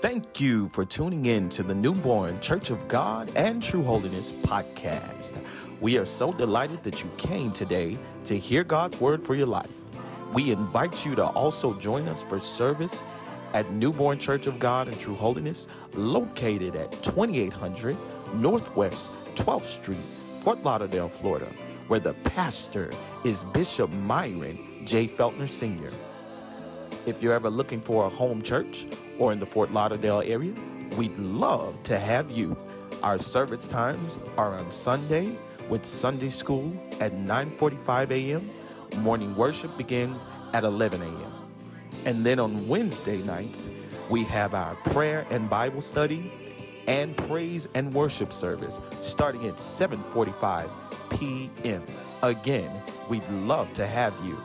Thank you for tuning in to the Newborn Church of God and True Holiness podcast. We are so delighted that you came today to hear God's word for your life. We invite you to also join us for service at Newborn Church of God and True Holiness, located at 2800 Northwest 12th Street, Fort Lauderdale, Florida, where the pastor is Bishop Myron J. Feltner Sr. If you're ever looking for a home church or in the Fort Lauderdale area, we'd love to have you. Our service times are on Sunday with Sunday school at 9:45 a.m. Morning worship begins at 11 a.m. And then on Wednesday nights, we have our prayer and Bible study and praise and worship service starting at 7:45 p.m. Again, we'd love to have you.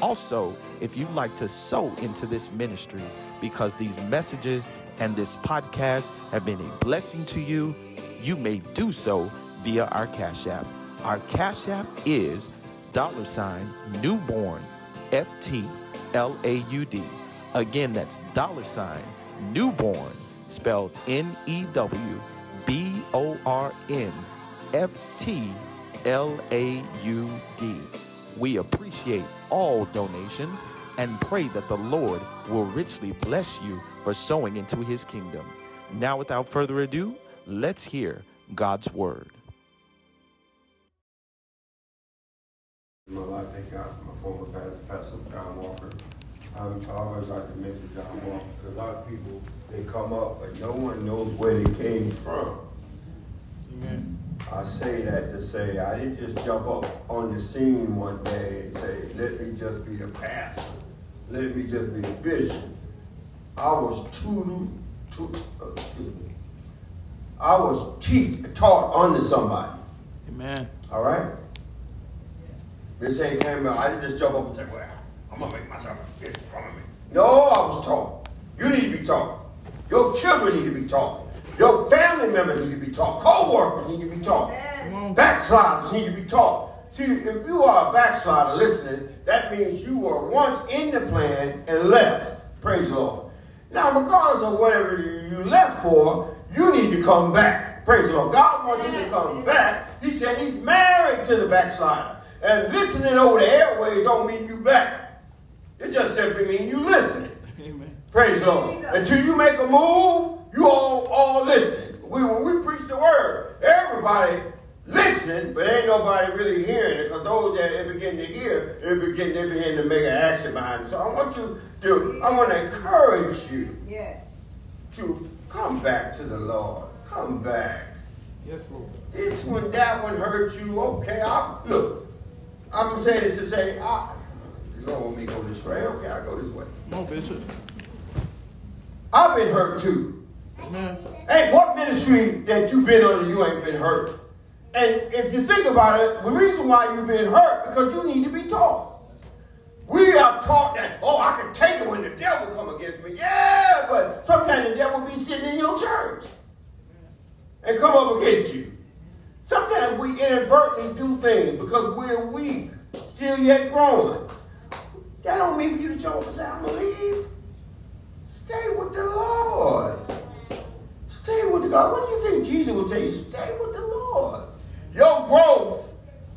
Also, if you'd like to sow into this ministry because these messages and this podcast have been a blessing to you, you may do so via our Cash App. Our Cash App is dollar sign newborn F T L A U D. Again, that's dollar sign newborn spelled N E W B O R N F T L A U D. We appreciate all donations and pray that the Lord will richly bless you for sowing into his kingdom. Now, without further ado, let's hear God's word. In my life, thank God for my former pastor, Pastor John Walker. Um, I always like to mention John Walker because a lot of people they come up, but no one knows where they came from. Amen. I say that to say I didn't just jump up on the scene one day and say, "Let me just be a pastor, let me just be a bishop." I was tutored, tutored uh, excuse me. I was teach, taught under somebody. Amen. All right. This ain't came out. I didn't just jump up and say, well, I'm going to make myself a bishop. I'm gonna. No, I was taught. You need to be taught. Your children need to be taught. Your family members need to be taught. Co-workers need to be taught. Backsliders need to be taught. See, if you are a backslider listening, that means you were once in the plan and left. Praise the Lord. Now, regardless of whatever you left for, you need to come back. Praise the Lord. God wants you to come back. He said he's married to the backslider. And listening over the airways don't mean you back. It just simply means you listening. Amen. Praise the Lord. Until you make a move, you all all listening. We when we preach the word, everybody listening, but ain't nobody really hearing it because those that they begin to hear, they begin they begin to make an action behind it. So I want you to I want to encourage you yes. to come back to the Lord. Come back. Yes, Lord. This one, that one hurt you. Okay, I look. I'm saying this to say, I, the Lord want me to go this way. Okay, I go this way. Come on, Bishop. I've been hurt too. Amen. Hey, what ministry that you've been under, you ain't been hurt. And if you think about it, the reason why you've been hurt because you need to be taught. We are taught that, oh, I can take it when the devil come against me. Yeah, but sometimes the devil be sitting in your church and come up against you. Sometimes we inadvertently do things because we're weak, still yet growing. That don't mean for you to jump up and say, I'm going to leave. Stay with the Lord. Stay with the God. What do you think Jesus will tell you? Stay with the Lord. Your growth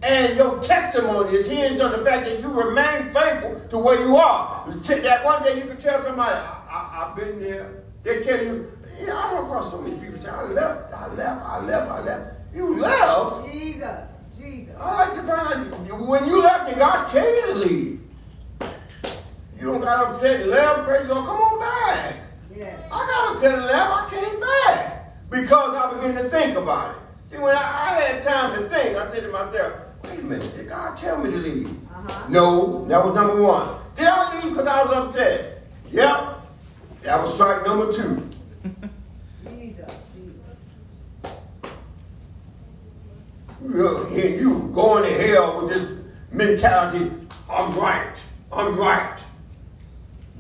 and your testimony is hinged on the fact that you remain faithful to where you are. That one day you can tell somebody, I, have been there. They tell you, yeah, I run across so many people say, I left, I left, I left, I left. You left. Jesus. Jesus. I like to find out when you left, did God tell you to leave? You don't got upset and left, praise the Lord. Come on back. Yeah. I got upset and left. I came back because I began to think about it. See, when I, I had time to think, I said to myself, wait a minute, did God tell me to leave? Uh-huh. No, that was number one. Did I leave because I was upset? Yep. That was strike number two. here you going to hell with this mentality, I'm right, I'm right.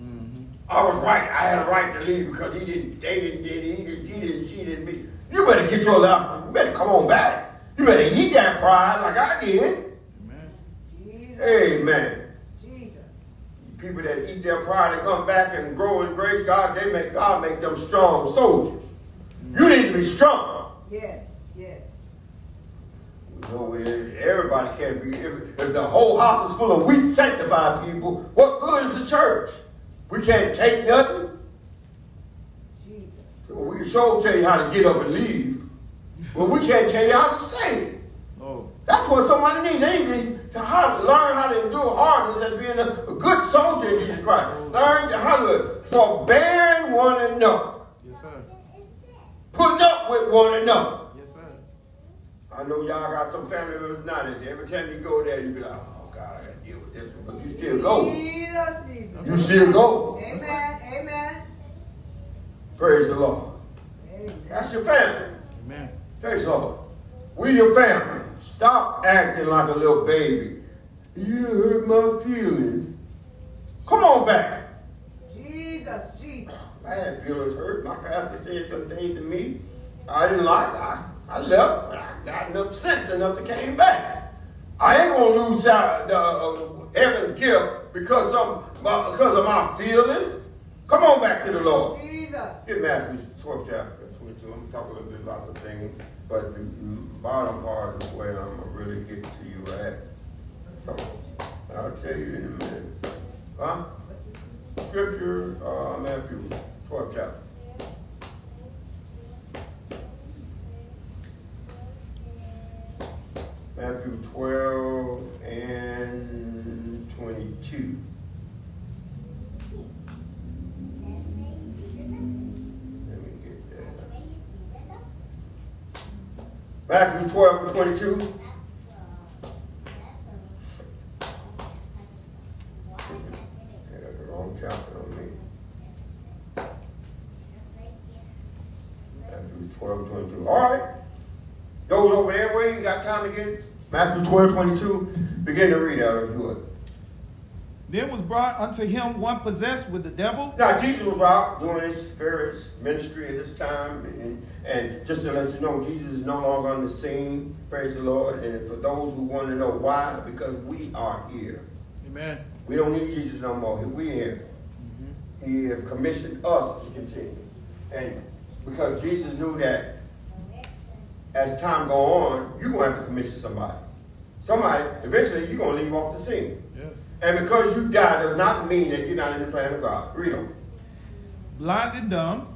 Mm-hmm. I was right. I had a right to leave because he didn't, they didn't, did he didn't, he didn't, she didn't be. You better get your life, you better come on back. You better eat that pride like I did. Amen. Jesus. Amen. Jesus. people that eat their pride and come back and grow in grace, God, they make God make them strong soldiers. You need to be strong. Yes, yes. You know, everybody can't be. If, if the whole house is full of weak, sanctified people, what good is the church? We can't take nothing. Jesus. So we can sure tell you how to get up and leave, but we can't tell you how to stay. Oh, That's what somebody needs. They need to how, learn how to endure hardness as being a, a good soldier in Jesus Christ. Learn how to forbear one another, yes, sir. putting up with one another. Yes, sir. I know y'all got some family members now that every time you go there, you be like, oh God, I gotta deal with this one. But you still go. Jesus, Jesus. You still go. Amen, amen. Praise the Lord. Amen. That's your family. Amen. Praise the Lord. We your family. Stop acting like a little baby. You hurt my feelings. Come on back. Jesus, Jesus. I had feelings hurt. My pastor said some things to me I didn't like. I, I left. I got enough sense enough to came back. I ain't gonna lose out the uh, heaven's gift because of because of my feelings. Come on back to the Lord. Jesus. Get Matthew 12 chapter 22. I'm gonna talk a little bit about some things, but the bottom part is where I'm gonna really get to you at. So, I'll tell you in a minute. Huh? Scripture, uh, Matthew 12 chapter. Matthew 12 and 22. Matthew 12 and 22. I got the wrong chapter on me. Matthew 12, 22. All right. Those over there, where you got time to get it. Matthew 12, 22. Begin to read out if you would. Then was brought unto him one possessed with the devil. Now, Jesus was out doing his various ministry at this time. And, and just to let you know, Jesus is no longer on the scene. Praise the Lord. And for those who want to know why, because we are here. Amen. We don't need Jesus no more. We're here. Mm-hmm. He have commissioned us to continue. And because Jesus knew that as time go on, you're going to have to commission somebody. Somebody, eventually, you're going to leave off the scene. And because you die does not mean that you're not in the plan of God. Read on. Blind and dumb,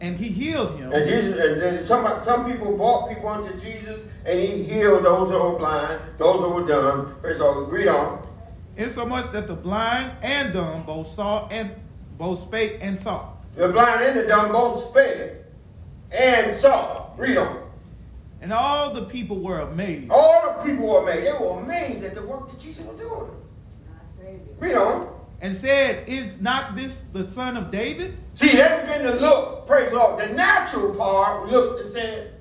and he healed him. And Jesus, and then some some people brought people unto Jesus, and he healed those who were blind, those who were dumb. So read on. insomuch that the blind and dumb both saw and both spake and saw. The blind and the dumb both spake and saw. Read on. And all the people were amazed. All the people were amazed. They were amazed at the work that Jesus was doing. Read on. And said, Is not this the son of David? See, they begin to look, praise the Lord. The natural part looked and said,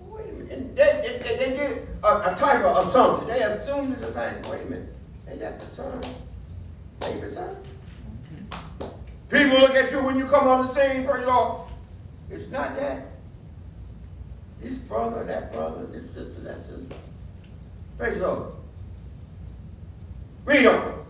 wait a minute. And they, they, they, they did a, a type of assumption. They assumed the fact, wait a minute, ain't that the son? David's son? People look at you when you come on the scene, praise the Lord. It's not that. This brother, that brother, this sister, that sister. Praise the Lord. Read on.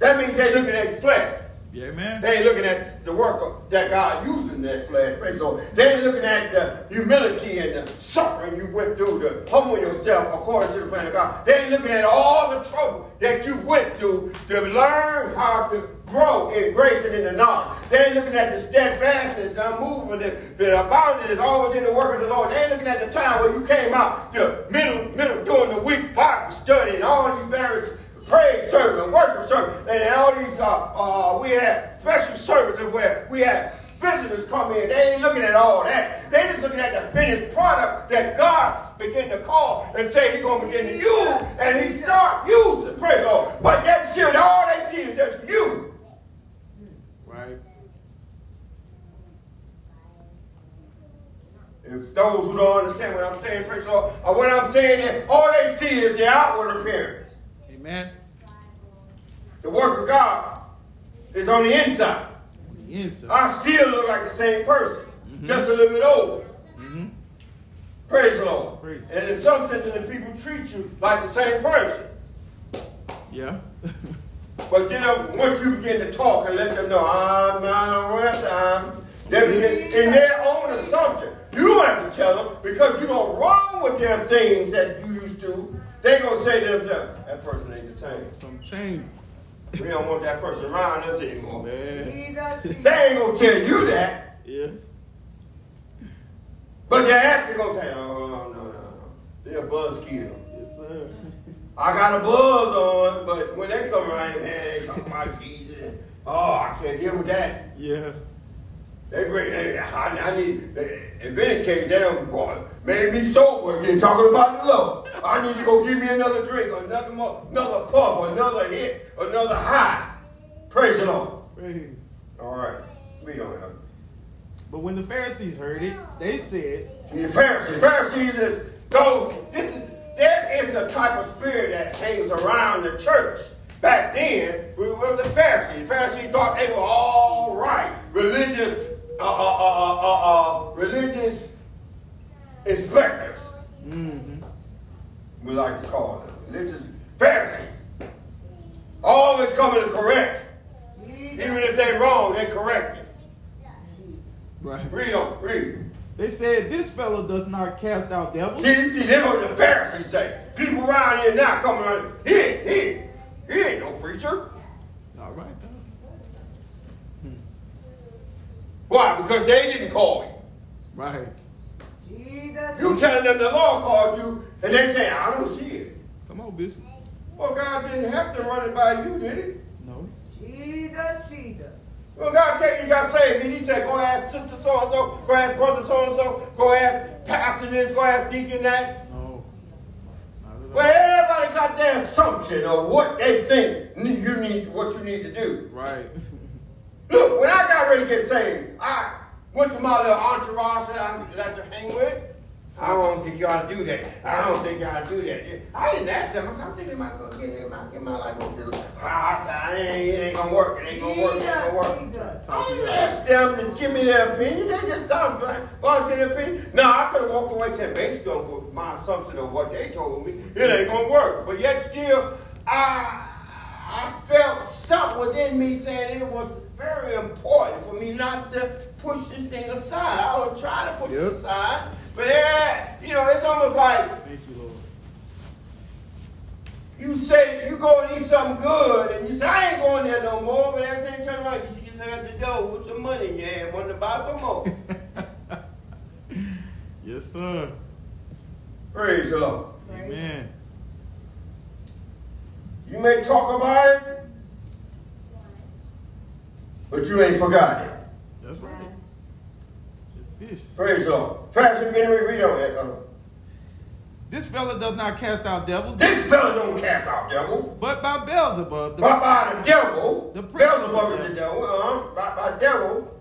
That means they're looking at the flesh. Yeah, amen. They ain't looking at the work of, that God using that flesh. Praise Lord. They ain't looking at the humility and the suffering you went through to humble yourself according to the plan of God. They ain't looking at all the trouble that you went through to learn how to grow in grace and in the knowledge. They ain't looking at the steadfastness, the unmovable, the, abounding is always in the work of the Lord. They ain't looking at the time where you came out the middle, middle during the week Bible study and all these various praise service and worship service, and all these, uh, uh, we had special services where we had visitors come in. They ain't looking at all that. They just looking at the finished product that God begin to call and say He's going to begin to use, and He start using. Praise Lord. But yet, still, all they see is just you. Right. If those who don't understand what I'm saying, praise Lord, or what I'm saying is all they see is the outward appearance. Amen. The work of God is on the inside. Yes. I still look like the same person, just a little bit older. Mm-hmm. Praise the Lord. Praise. And in some sense, the people treat you like the same person. Yeah. But you know, once you begin to talk and let them know, I'm not worth time, they begin in their own assumption. You don't have to tell them because you don't run with their things that you used to. They gonna say to themselves, that person ain't the same. Some change. We don't want that person around us anymore. Man. Jesus, Jesus. They ain't gonna tell you that, Yeah. but they're actually gonna say, oh no, no, no. They're a buzzkill. Yes, sir. I got a buzz on, but when they come around, man, they talk about Jesus. Oh, I can't deal with that. Yeah. They bring, they, I, I need, they, in any case, they don't boy, made me sober again, talking about the love. I need to go give me another drink, or another more, another puff, or another hit, another high. Praise the Lord. Praise. All right, we don't have. But when the Pharisees heard it, they said, The Pharisees, Pharisees is those. This is there is a type of spirit that hangs around the church. Back then, we were the Pharisees. The Pharisees thought they were all uh, uh, uh, uh, uh, religious inspectors. mm-hmm. We like to call them religious Pharisees. Always coming to correct, even if they're wrong, they correct it. Right. Read on, read. They said, This fellow does not cast out devils. See, see, that's what the Pharisees say. People around here now coming around, he he he ain't no preacher. All right. then. Why? Because they didn't call you. Right. Jesus. You telling them the Lord called you, and they say, I don't see it. Come on, Bishop. Well, God didn't have to run it by you, did he? No. Jesus, Jesus. Well, God tell you you got saved, and he said, go ask sister so-and-so, go ask brother so-and-so, go ask pastor this, go ask deacon that. No. Not. Well, everybody got their assumption of what they think you need, what you need to do. Right. Look, when I got ready to get saved, I went to my little entourage that I like to hang with. I don't think you ought to do that. I don't think to do that. I didn't ask them. I said, I'm thinking about going to get my, get my life this. I said, I ain't, it ain't going to work. It ain't going to work. It ain't going to work. I didn't ask them to give me their opinion. They just sound volunteer their opinion. No, I could have walked away saying, based on my assumption of what they told me, it ain't going to work. But yet still, I, I felt something within me saying it was very important for me not to push this thing aside. I would try to push Yep. it aside. But yeah, you know, it's almost like Thank you, Lord. you say you go and eat something good, and you say, I ain't going there no more, but every time you turn around, you see yourself at the door with some money in your hand, wanting to buy some more. yes, sir. Praise the Lord. Amen. You may talk about it, but you ain't forgot it. That's right. Fish. Praise the Lord. Fast begin to read on that. Uh, This fellow does not cast out devils, this fella don't cast out devils. but by Beelzebub, the, But by the devil, The prince of Beelzebub the is the devil, uh-huh, by, by devil,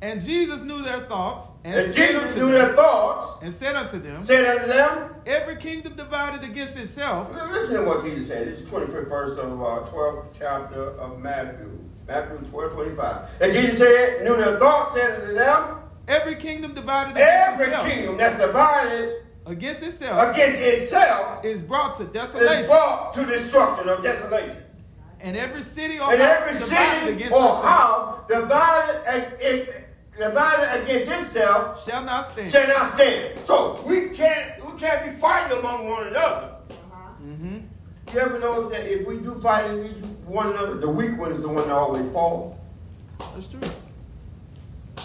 and Jesus knew their thoughts, and, and said Jesus unto knew them, their thoughts, and said unto them, said unto them, Every kingdom divided against itself Listen to what Jesus said. This is 25th verse of our 12th chapter of Matthew. Matthew 12, 25. And Jesus said, knew their thoughts, said unto them, Every kingdom divided against every itself, kingdom that's divided against itself against itself is brought to desolation. is brought to destruction or desolation. and every city or And house every divided city against or itself house divided, divided against itself shall not stand. shall not stand. So we can't we can't be fighting among one another. Uh-huh. hmm You ever notice that if we do fight against one another, the weak one is the one that always falls? That's true.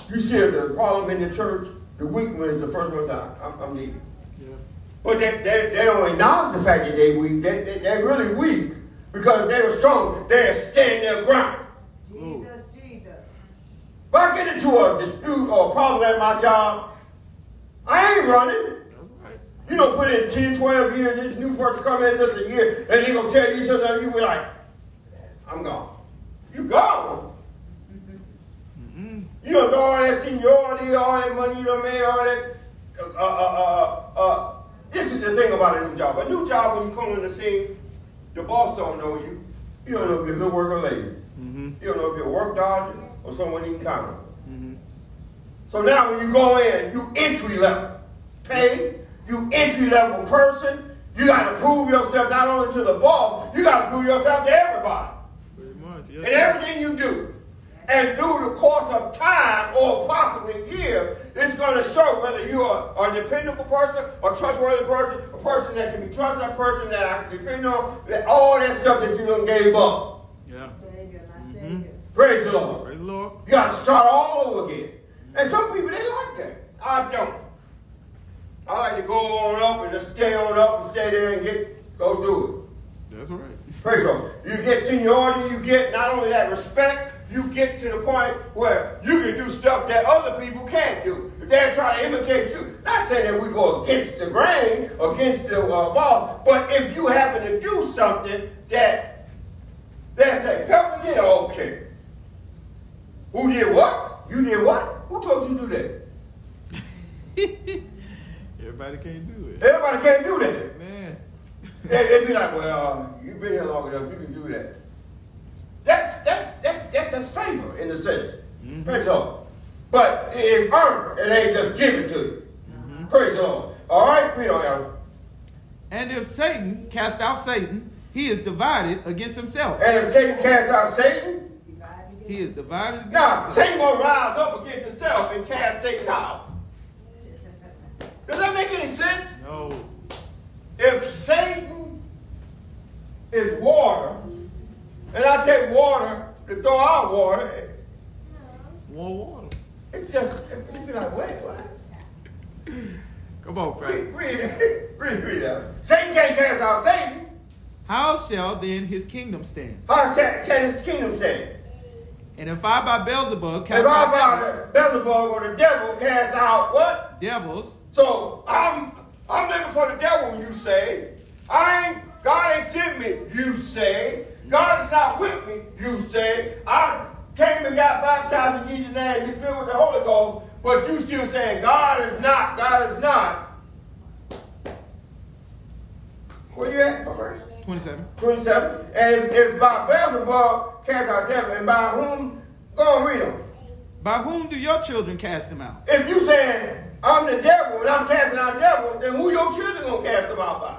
You see the problem in the church, the weak one is the first one out. I'm, I'm leaving. Yeah. But they, they, they don't acknowledge the fact that they weak. They, they, they're really weak because they were strong. They're standing their ground. Ooh. Jesus, Jesus. If I get into a dispute or a problem at my job, I ain't running. Right. You don't put in 10, 12 years, this new person come in just a year, and they gonna tell you something, you be like, I'm gone. You gone. Mm-mm. You don't throw all that seniority, all that money you done made, all that. Uh, uh, uh, uh, this is the thing about a new job. A new job, when you come in the scene, the boss don't know you. You don't know if you're a good worker or lazy. Mm-hmm. You don't know if you're a work dodger or someone you can count on. Mm-hmm. So now when you go in, you entry level pay, you entry level person. You got to prove yourself not only to the boss, you got to prove yourself to everybody. In sir. everything you do. And through the course of time or possibly year, it's going to show whether you are a dependable person, a trustworthy person, a person that can be trusted, a person that I can depend on, that all that stuff that you done gave up. Yeah. Savior, my Mhm. Praise the Lord. Praise the Lord. You got to start all over again. And some people, they like that. I don't. I like to go on up and just stay on up and stay there and get, go do it. That's right. Praise Lord. You get seniority, you get not only that respect, you get to the point where you can do stuff that other people can't do. If they're trying to imitate you, not saying that we go against the grain, against the uh, ball, but if you happen to do something that they say, Pepper did, okay. Who did what? You did what? Who told you to do that? Everybody can't do it. Everybody can't do that. They'd be like, well, you've been here long enough, you can do that. That's that's that's that's that's favor in a sense. Mhm. Praise the Lord. But it's earned, it ain't just given to you. Mhm. Praise the Lord. All right, read on, Aaron. And if Satan cast out Satan, he is divided against himself. And if Satan casts out Satan, He is divided against now. Satan gonna rise up against himself and cast Satan out. Does that make any sense? No. If Satan is water, and I take water to throw out water, More water. it's just, you'd be like, wait, what? Come on, Pastor. Read, read, read, read that. Satan can't cast out Satan. How shall then his kingdom stand? How can, can his kingdom stand? And if I by Beelzebub If cast I out by devils, Beelzebub or the devil cast out what? devils, So I'm I'm living for the devil, you say. I ain't God ain't sent me, you say. God is not with me, you say. I came and got baptized in Jesus' name, be filled with the Holy Ghost, but you still saying God is not, God is not. Where you at, my verse? 27. 27. And if, if by Beelzebub cast out devil, and by whom? Go and read them. By whom do your children cast them out? If you saying I'm the devil and I'm casting out devil, then who your children gonna cast them out by?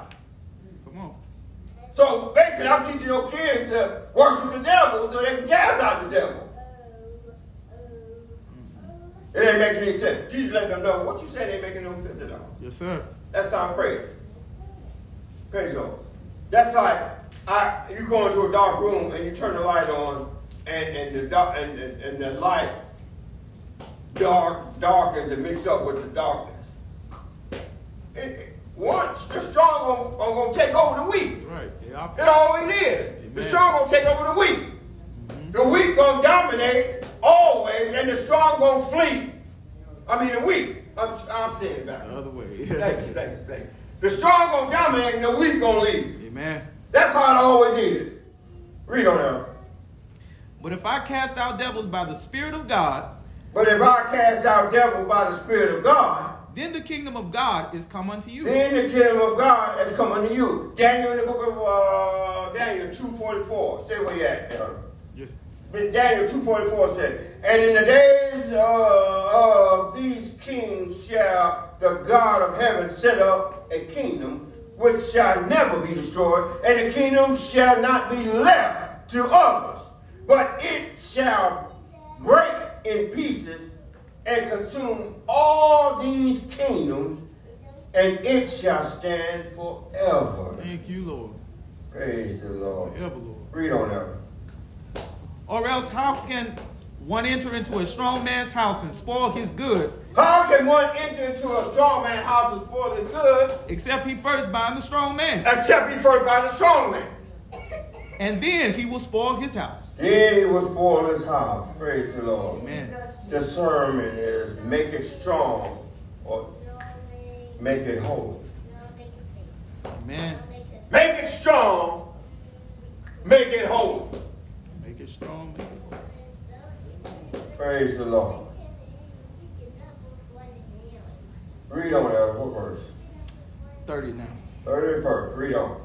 Come on. So basically, I'm teaching your kids to worship the devil so they can cast out the devil. It ain't making any sense. Jesus let them know what you said ain't making no sense at all. Yes, sir. That's our praise. Praise God. That's like I you go into a dark room and you turn the light on and, and the dark and, and, and the light dark darkens and mix up with the darkness. It, it, once the strong gonna, gonna take over the weak. That's right. It always is. The strong gonna take over the weak. Mhm. The weak gonna dominate always, and the strong gonna flee. I mean the weak. I'm, I'm saying it back. The other way. Thank you, thank you, thank you. The strong gonna dominate and the weak gonna leave. Amen. That's how it always is. Read on there. But if I cast out devils by the Spirit of God, But if I cast out devil by the Spirit of God, then the kingdom of God is come unto you. then the kingdom of God has come unto you. Daniel in the book of uh, Daniel 2.44. Say where you at, Aaron. Yes. But Daniel 2.44 said, And in the days uh, of these kings shall the God of heaven set up a kingdom which shall never be destroyed, and the kingdom shall not be left to others, but it shall break in pieces and consume all these kingdoms, and it shall stand forever. Thank you, Lord. Praise the Lord. Forever, Lord. Read on there. Or else how can one enter into a strong man's house and spoil his goods, How can one enter into a strong man's house and spoil his goods, except he first bind the strong man? except he first by the strong man? And then he will spoil his house. Then he will spoil his house. Praise the Lord. Amen. The sermon is make it strong or make it holy. Amen. Make it strong, make it holy. Make it strong. Make it Praise the Lord. Read on there. What verse? 30 now. 31st. Read on.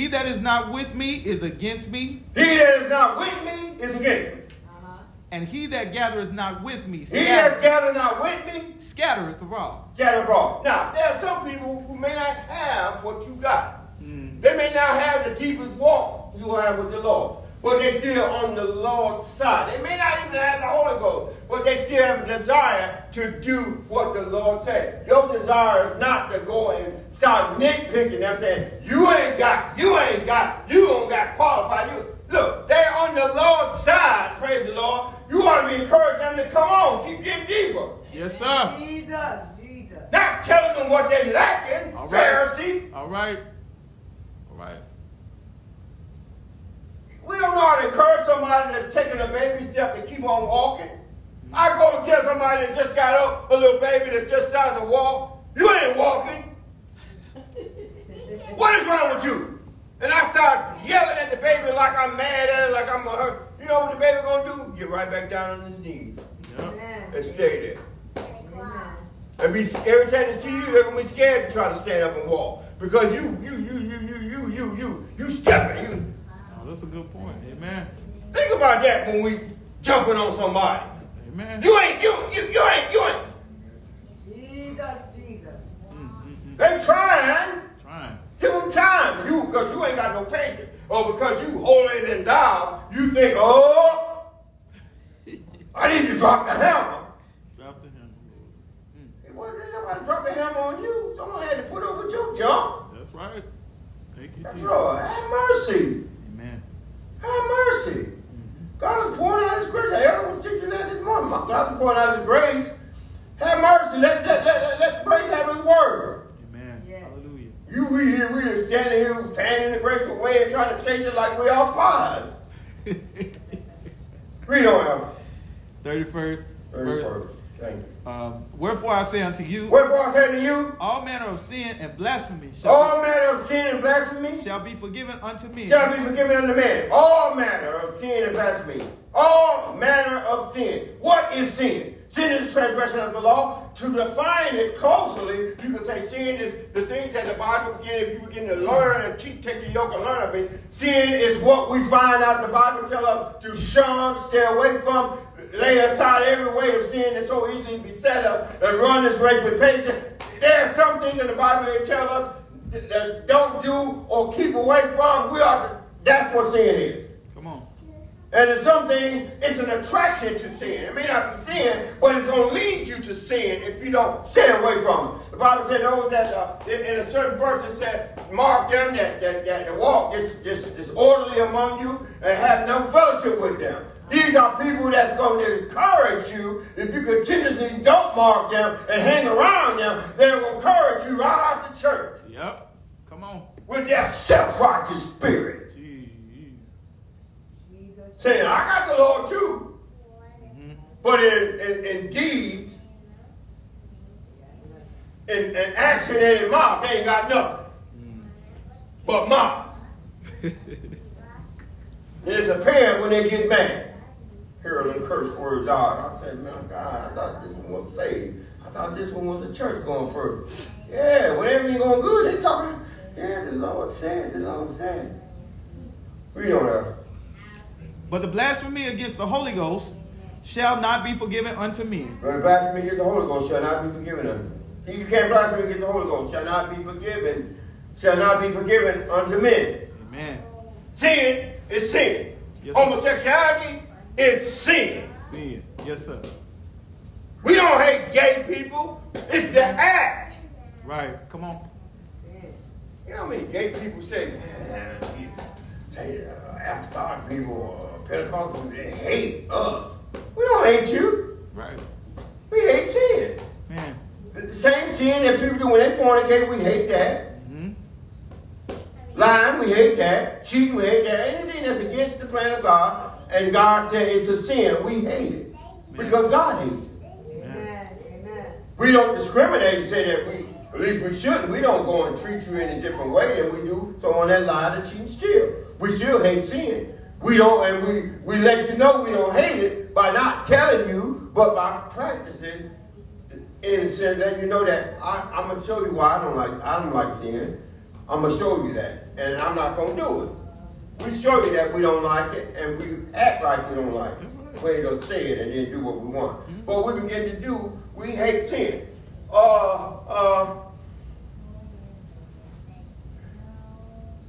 He that is not with me is against me, He that is not with me is against me. Uh-huh. and he that gathereth not with me He that scattereth, gathered not with me scattereth abroad. scattered abroad. Now, there are some people who may not have what you got. Mm. They may not have the deepest walk you have with the Lord. But they still on the Lord's side. They may not even have the Holy Ghost, but they still have a desire to do what the Lord said. Your desire is not to go and start nitpicking them saying, you ain't got, you ain't got, you don't got qualified. You Look, they're on the Lord's side, praise the Lord. You ought to be encouraging them to come on, keep getting deeper. Yes, sir. Jesus, Jesus. Not telling them what they're lacking, All right. Pharisee. All right. All right. We don't know how to encourage somebody that's taking a baby step to keep on walking. I go and tell somebody that just got up, a little baby that's just starting to walk, you ain't walking. What is wrong with you? And I start yelling at the baby like I'm mad at it, like I'm a hurt. You know what the baby gonna do? Get right back down on his knees. Amen. and stay there. Amen. And be every time they see you, they're gonna be scared to try to stand up and walk because you, you, you, you, you, you, you, you, you stepping. You good point. Amen. think about that when we jumping on somebody. Amen. You ain't, you, you, you ain't, you ain't. Jesus, Jesus. Mm, mm, mm. They trying. Trying. Give them time. You, because you ain't got no patience, or because you holier than thou, you think, oh, I need to drop the hammer. Drop the hammer. Mm, It wasn't nobody drop the hammer on you. Someone had to put up with your jump. that's right. Thank you, That's Jesus. Lord, have mercy. Amen. Have mercy. God is pouring out His grace. The elder was teaching that this morning. My God is pouring out His grace. Have mercy. Let, let, let, let, let grace have His word. Amen. Yes. Hallelujah. You we here, we are standing here fanning the grace away and trying to chase it like we all flies. Read on out. 31st verse. 31st. Thank you. Um, Wherefore I say unto you, Wherefore I say unto you, all manner of sin and blasphemy shall, all manner of sin and blasphemy shall be forgiven unto me. shall be forgiven unto man. All manner of sin and blasphemy. All manner of sin. What is sin? Sin is transgression of the law. To define it closely, you can say sin is the things that the Bible begin, if you begin to learn and teach, take the yoke and learn of it. Sin is what we find out the Bible tell us to shun, stay away from, lay aside every way of sin that so easily beset us, and run this race with patience. There are some things in the Bible that tell us that- don't do or keep away from. We are. That's what sin is. Come on. And in some things, it's an attraction to sin. It may not be sin, but it's going to lead you to sin if you don't stay away from it. The Bible said, oh, that uh, in, in a certain verse, it said, mark them that, that, that, that walk this, this, disorderly among you and have no fellowship with them. These are people that's going to encourage you. If you continuously don't mark them and hang around them, they will encourage you right out the church Yep. Come on. with their self-righteous spirit. Jeez. Jesus. Saying, I got the Lord too. Mhm. But in, in, in deeds, in, in action and in mouth, they ain't got nothing but mouth. And it's apparent when they get mad. Them curse words out. I said, man, God, I thought this one was saved. I thought this one was a church going first. Yeah, when everything going good, they talking. Yeah, the Lord said, the Lord said. We don't have. But the blasphemy against the Holy Ghost shall not be forgiven unto men. But the blasphemy against the Holy Ghost shall not be forgiven unto. See, you can't blaspheme against the Holy Ghost. Shall not be forgiven. Shall not be forgiven unto men. Amen. Sin is sin. Yes. Homosexuality is sin. Sin. Yes, sir. We don't hate gay people. It's the act. Right. Come on. You know how many gay people say, man, say uh, apostolic people or Pentecostal people, they hate us. We don't hate you. Right. We hate sin. Man. The same sin that people do when they fornicate, we hate that. hmm Lying, we hate that. Cheating, we hate that. Anything that's against the plan of God, and God said it's a sin, we hate it. Because God hates it. Amen. We don't discriminate and say that we, at least we shouldn't. We don't go and treat you in a different way than we do someone that lied, that cheat, and steal. We still hate sin. We don't, and we, we let you know we don't hate it by not telling you, but by practicing in sense that you know that I, I'm gonna show you why I don't like I don't like sin. I'm gonna show you that, and I'm not gonna do it. We show you that we don't like it, and we act like we don't like it. We ain't gonna say it and then do what we want. But we begin to do, we hate sin. Uh, uh,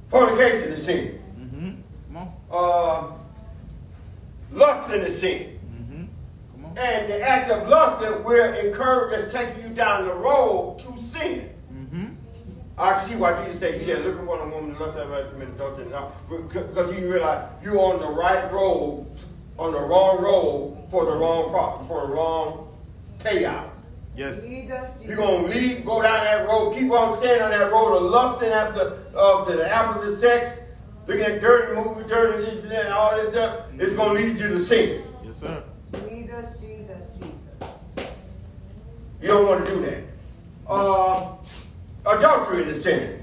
fornication is sin. hmm Come on. Uh, sin. Mm-hmm. Come on. And the act of lusting will encourage us, taking you down the road to sin. I see why Jesus said, He that look upon a woman to lust after her to commit adultery. Because you realize you're on the right road, on the wrong road for the wrong problem, for the wrong payout. Yes. You're gonna leave, go down that road, keep on staying on that road of lusting after of the, the opposite sex, looking at dirty movies, dirty this and that, all this stuff. It's gonna lead you to sin. Yes, sir. Jesus, Jesus, Jesus. You don't want to do that. Uh, adultery is a sin.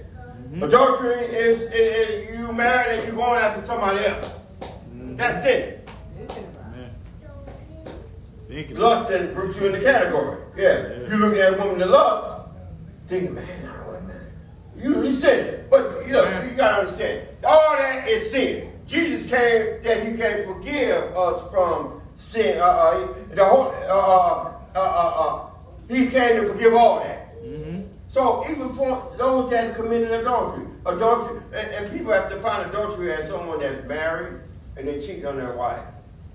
Mhm. Adultery is, is, is you married and you're going after somebody else. Mhm. That's sin. Thinking Lust and puts you in the category. Yeah. You're looking at a woman that lust, thinking, man, I want that. You, you sin. But you know, Yeah. you gotta understand, all that is sin. Jesus came that he can forgive us from sin. Uh, uh, the whole, uh, uh, uh, uh, uh, he came to forgive all that. So even for those that committed adultery, adultery, and, and people have to find adultery as someone that's married and they cheat on their wife.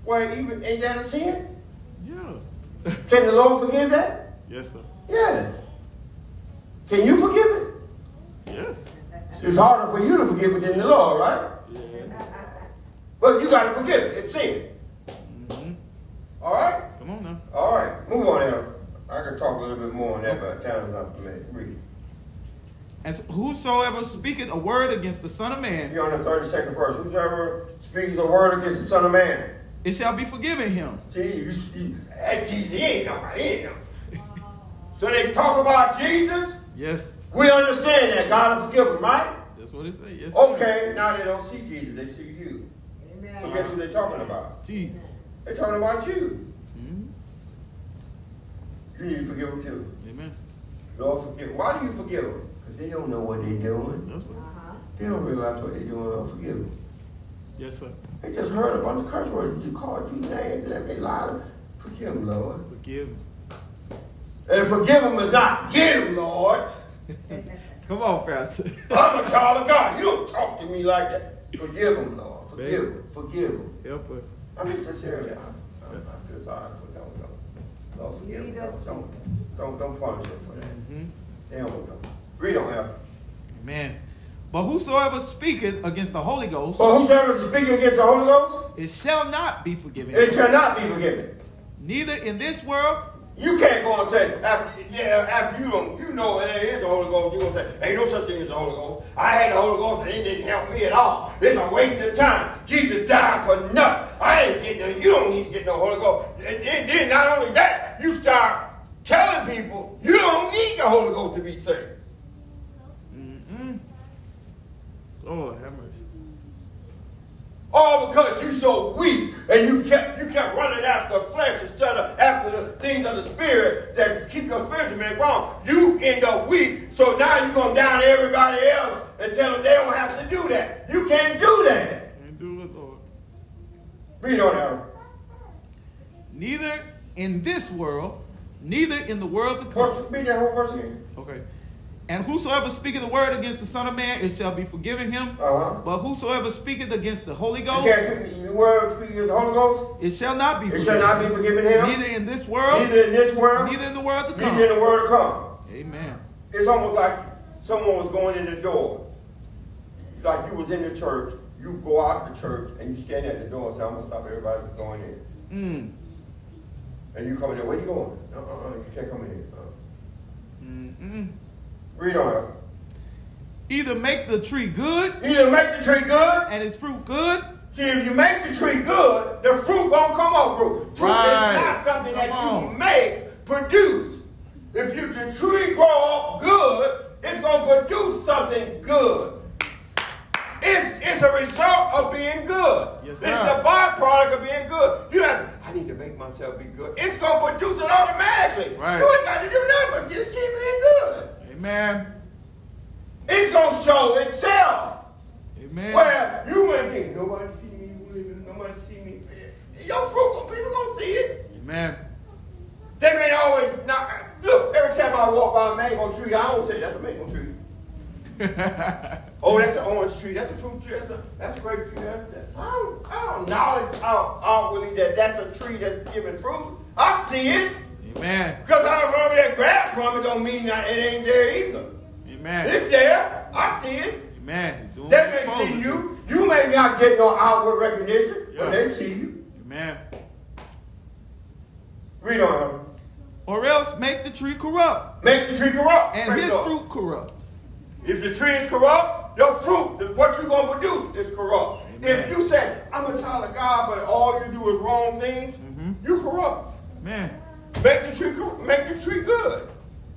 Well, even ain't that a sin? Yeah. Can the Lord forgive that? yes, sir. Yes. Can you forgive it? Yes. It's harder for you to forgive it than the Lord, right? Yeah. But you got to forgive it. It's sin. Mm-hmm. All right. Come on now. All right. Move on now. I could talk a little bit more on that, but time is not permitted. Read. And whosoever speaketh a word against the Son of Man, Here on the 32nd verse. Whosoever speaks a word against the Son of Man. it shall be forgiven him. See, you see, that Jesus, he ain't nobody, he ain't nobody. So they talk about Jesus. Yes. We understand that God will forgive them, right? That's what it says. Yes. sir. Okay, now they don't see Jesus, they see you. So Amen. guess what they're talking about? Jesus. They're talking about you. You need to forgive them too. Amen. Lord, forgive. Why do you forgive them? Because they don't know what they're doing. That's what. Uh-huh. They don't realize what they're doing. Lord, forgive them. Yes, sir. They just heard a bunch of curse words. You called you named them. They lied. Forgive them, Lord. Forgive. them. And forgive them is not give them, Lord. Come on, Pastor. I'm a child of God. You don't talk to me like that. Forgive them, Lord. Forgive them. Forgive them. Help us. I mean, sincerely, I, I, I feel sorry for them. Don't, don't forgive them. Don't, don't, don't, don't punish them for that. hmm They don't know. Read on after. Amen. But whosoever speaketh against the Holy Ghost, But whosoever is speaking against the Holy Ghost, it shall not be forgiven. it shall not be forgiven. Neither in this world, You can't go and say, after, yeah, after you don't, you know there is the Holy Ghost, you're going to say, ain't no such thing as the Holy Ghost. I had the Holy Ghost and it didn't help me at all. It's a waste of time. Jesus died for nothing. I ain't getting no, you don't need to get no Holy Ghost. And, and then not only that, you start telling people you don't need the Holy Ghost to be saved. mm-mm. Lord have mercy. All because you so weak and you kept you kept running after flesh instead of after the things of the spirit that keep your spiritual man wrong. You end up weak, so now you're gonna down everybody else and tell them they don't have to do that. You can't do that. And do it, Lord. Read on, Aaron. Neither in this world, neither in the world to Verse, come. read that whole verse again. Okay. And whosoever speaketh the word against the Son of Man, it shall be forgiven him. Uh-huh. But whosoever speaketh against the Holy Ghost, speak the word speaking of the Holy Ghost. it shall not be It forgiven. shall not be forgiven him. Neither in this world, Neither in this world, neither in the world to come. neither in the world to come. Amen. It's almost like someone was going in the door. Like you was in the church, you go out the church and you stand at the door and say, I'm gonna stop everybody from going in. Mm. And you come in there, where you going? Uh-uh, you can't come in here. Uh. Mm-mm. Read on. Either make the tree good Either make the tree good. and its fruit good, See, if you make the tree good, the fruit gonna come off fruit. Fruit Right. is not something that Come you make, produce. If you the tree grow up good, it's gonna produce something good. It's, it's a result of being good. Yes, sir. it's the byproduct of being good. You have to, I need to make myself be good. It's gonna produce it automatically. Right. You ain't got to do nothing but just keep being good. Amen. It's gonna show itself. Amen. Where you might think nobody see me nobody see me. Your fruit, people gonna see it. Amen. They may always not. Look, every time I walk by a mango tree, I don't say that's a mango tree. Oh, that's an orange tree. That's a fruit tree. That's a, that's a grape tree. That's, that. I, don't, I don't knowledge out, outwardly that that's a tree that's giving fruit. I see it. Amen. Because I remember that grab from it don't mean that it ain't there either. Amen. It's there. I see it. Amen. They may see you. You may not get no outward recognition, Yeah. but they see you. Amen. Read on. Or else make the tree corrupt, Make the tree corrupt. and his fruit corrupt. If the tree is corrupt, your fruit, what you're going to produce is corrupt. Amen. If you say, I'm a child of God, but all you do is wrong things, Mhm. you corrupt. Amen. Make the tree make the tree good.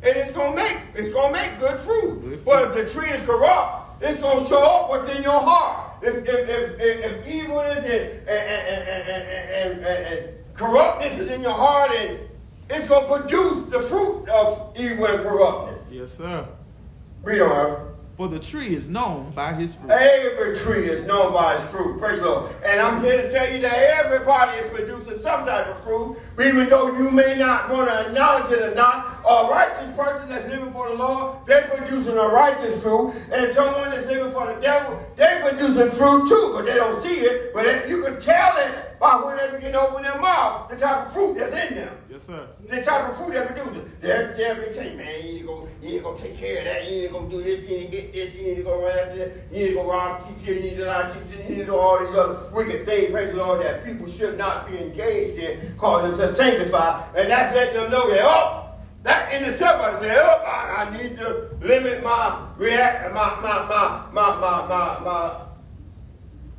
And it's gonna make it's gonna make good fruit. Good. But if the tree is corrupt, it's gonna show up what's in your heart. If if if, if, if evilness and and, and, and, and, and, and corruptness is in your heart and it's gonna produce the fruit of evil and corruptness. Yes, sir. Read on. For the tree is known by his fruit. Every tree is known by its fruit. Praise the Lord. And I'm here to tell you that everybody is producing some type of fruit, even though you may not want to acknowledge it or not. A righteous person that's living for the Lord, they're producing a righteous fruit. And someone that's living for the devil, they're producing fruit too, but they don't see it. But you can tell it by when they begin to open their mouth, the type of fruit that's in them. Yes, sir. The type of food they produce. They'll tell me, tell you, man, you need to go, you need to go take care of that. You need to go do this. You need to get this. You need to go run after that. You need to go rob teacher. You need to lie teacher. You need to do all these other wicked things. Praise the Lord, that people should not be engaged in, calling themselves sanctified, and that's letting them know that oh. That in itself, I say, oh, I, I need to limit my react, my my my my my my, my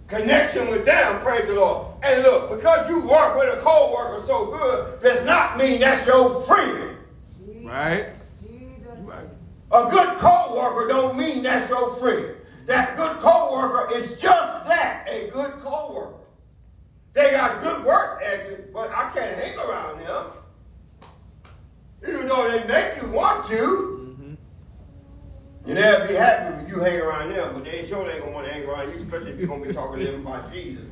connection with them, praise the Lord. And look, because you work with a co-worker so good, does not mean that's your friend. Right? Right. A good co-worker don't mean that's your friend. That good co-worker is just that, a good co-worker. They got good work ethic, but I can't hang around them. Even though they make you want to. You never be happy if you hang around them, but they sure ain't gonna want to hang around you, especially if you're gonna be talking to them about Jesus.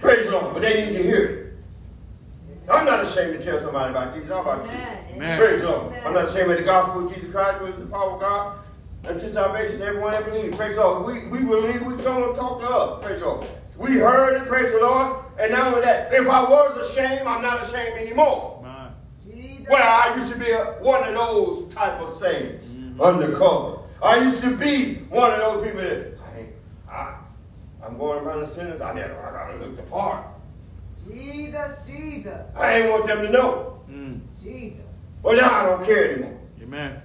Praise the Lord, but they need to hear it. I'm not ashamed to tell somebody about Jesus. How about you? Amen. Amen. Praise the Lord. I'm not ashamed of the gospel of Jesus Christ, which is the power of God unto salvation, everyone that believes. Praise the Lord. We, we believe we someone talk to us. Praise the Lord. We heard it, praise the Lord. And now only that, if I was ashamed, I'm not ashamed anymore. Well, I used to be a, one of those type of saints, undercover. I used to be one of those people that I, ain't- I I'm going around the sinners. I never, I gotta look the part. Jesus. Jesus. I ain't want them to know. Mm. Jesus. Well, now I don't care anymore. Amen.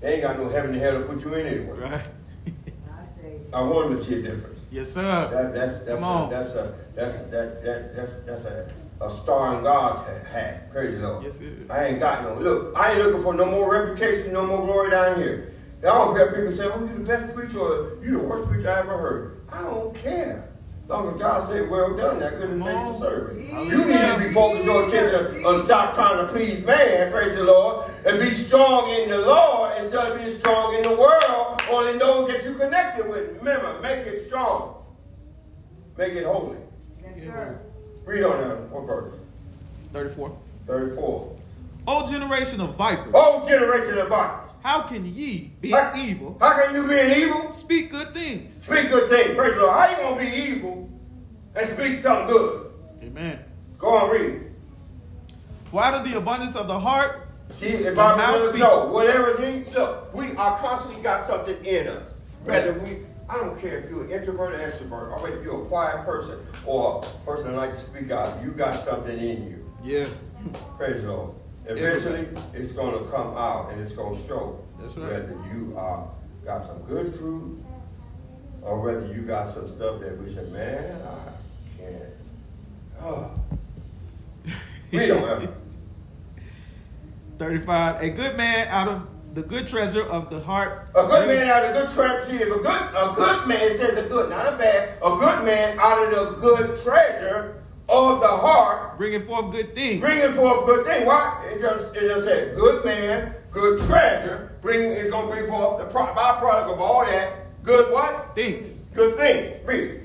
They ain't got no heaven and hell to put you in anyway. Right? I say. I want them to see a difference. yes, sir. That, that's that's Come a, on. that's a that's that, that that's that's a, a star in God's hat. Praise the Lord. Yes, it is. I ain't got no look. I ain't looking for no more reputation, no more glory down here. I don't care. People say, "Oh, you the best preacher," or "You the worst preacher I ever heard." I don't care. As long as God said, "Well done," that good and Come faithful servant. You need to be focused your attention on stop trying to please man. Praise the Lord, and be strong in the Lord instead of being strong in the world or in those that you connected with. Remember, make it strong. Make it holy. Yes, sir. Read on that. What verse? 34. 34. O generation of vipers, Oh, generation of vipers. how can ye, be How- evil, How can you be an evil? speak good things? Speak good things. Praise the Lord. How you gonna be evil and speak something good? Amen. Go on, read. For out of the abundance of the heart, See, if The I mouth let us speak. know, whatever's in, look, we are constantly got something in us. Whether we, I don't care if you're an introvert or extrovert, oh, or whether you're a quiet person or a person that like to speak out, you got something in you. yes, Praise the Lord. Eventually, it's going to come out and it's going to show That's right. whether you are got some good fruit or whether you got some stuff that we say, man, I can't. Oh. Read on, Evan. 35. A good man out of the good treasure of the heart. A good man out of the good if a good a good man it says a good, not a bad. A good man out of the good treasure of the heart, Bringing forth good things. bringing forth good thing. Why? It just it just said good man, good treasure. Bring is gonna bring forth the pro, byproduct of all that. Good what? Things. Good thing. Read.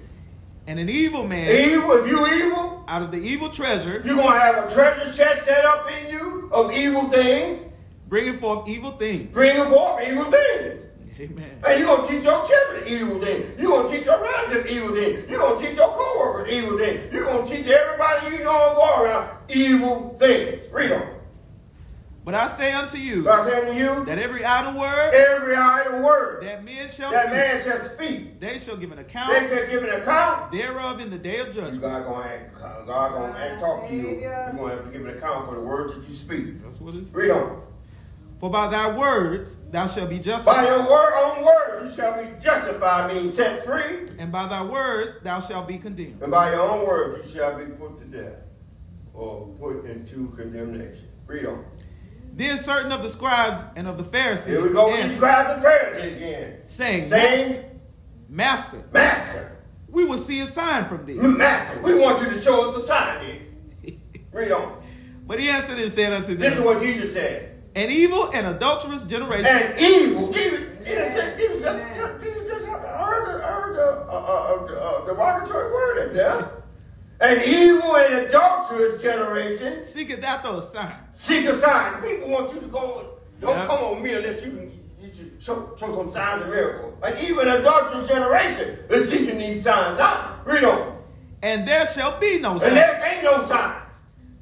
And an evil man Evil. If you evil, out of the evil treasure, you're gonna have a treasure chest set up in you of evil things, bringing forth evil things. bringing forth evil things. Amen. And you're going to teach your children evil things. You're going to teach your relatives evil things. You're going to teach your co-workers evil things. You're going to teach everybody you know and go around evil things. Read on. But I say unto you But I say unto you, that every idle word every idle word that men shall that speak, man shall speak, they shall give an account. they shall give an account. thereof in the day of You judgment. God gonna act, God gonna act, talk to you. You're gonna have to give an account for the words that you speak. That's what it is. Read on. For by thy words thou shalt be justified. By your word on words you shall be justified, meaning set free, and by thy words thou shalt be condemned. and by your own words you shall be put to death or put into condemnation. Read on. Then certain of the scribes and of the Pharisees Here we go with answered, scribes and Pharisees again. saying, Saying, Master, Master, we will see a sign from thee. Master, we want you to show us a sign here. Read on. But he answered and said unto them. This is what Jesus said. An evil and adulterous generation And evil. Jesus, Jesus said, Jesus just, just, Jesus just heard the, heard the, uh, uh, uh, derogatory word in there. An evil and adulterous generation seeketh after a sign. seek a sign. People want you to go, don't Yeah. come on me unless you can you show, show some signs of miracles. An evil and adulterous generation is seeking these signs. Now, read on. And there shall be no And sign. there ain't no sign.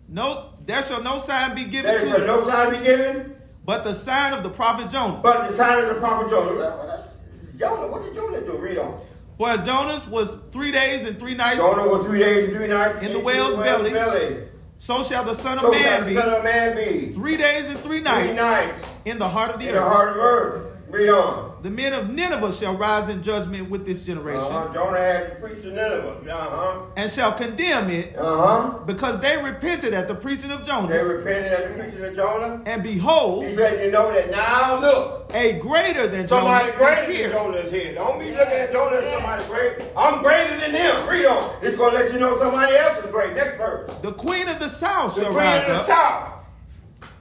No, there shall no sign be given There to shall you, no sign be given, but the sign of the prophet Jonah. but the sign of the prophet Jonah. Well, that's- Jonah, what did Jonah do? Read on. For as Jonas was three days and three nights, Jonah was three days and three nights In the into whale's belly. so shall the Son of So shall Man the be Son of Man be. three days and three nights. Three nights in the heart of the in the heart of earth. Read on. The men of Nineveh shall rise in judgment with this generation, Uh-huh. Jonah had to preach to Nineveh. Uh-huh. and shall condemn it, Uh-huh. because they repented at the preaching of Jonah. They repented at the preaching of Jonah. And behold, He's letting you know that now look, a greater than somebody Jonas greater is than here. Jonah is here. Don't be looking at Jonah as somebody great. I'm greater than him. Read on. It's going to let you know somebody else is great. Next verse. The queen of the south The shall queen of the up south.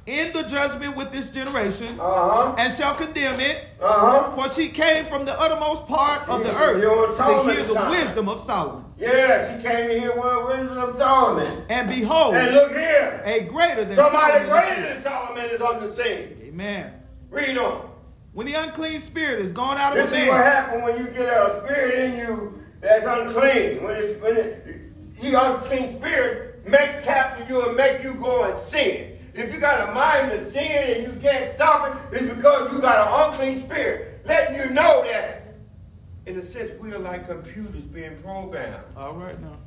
In the judgment with this generation, Uh-huh. and shall condemn it, Uh-huh. for she came from the uttermost part of the earth to hear the time. wisdom of Solomon. Yeah, she came to hear what wisdom of Solomon. And behold, And look here. a greater than Somebody Solomon is greater than Solomon is on the scene. Amen. Read on. When the unclean spirit is gone out of This a is what happens when you get a spirit in you that's unclean. When it's when it, you unclean spirit make capture you and make you go and sin. If you got a mind to sin and you can't stop it, it's because you got an unclean spirit, letting you know that. In a sense, we are like computers being programmed. all right now.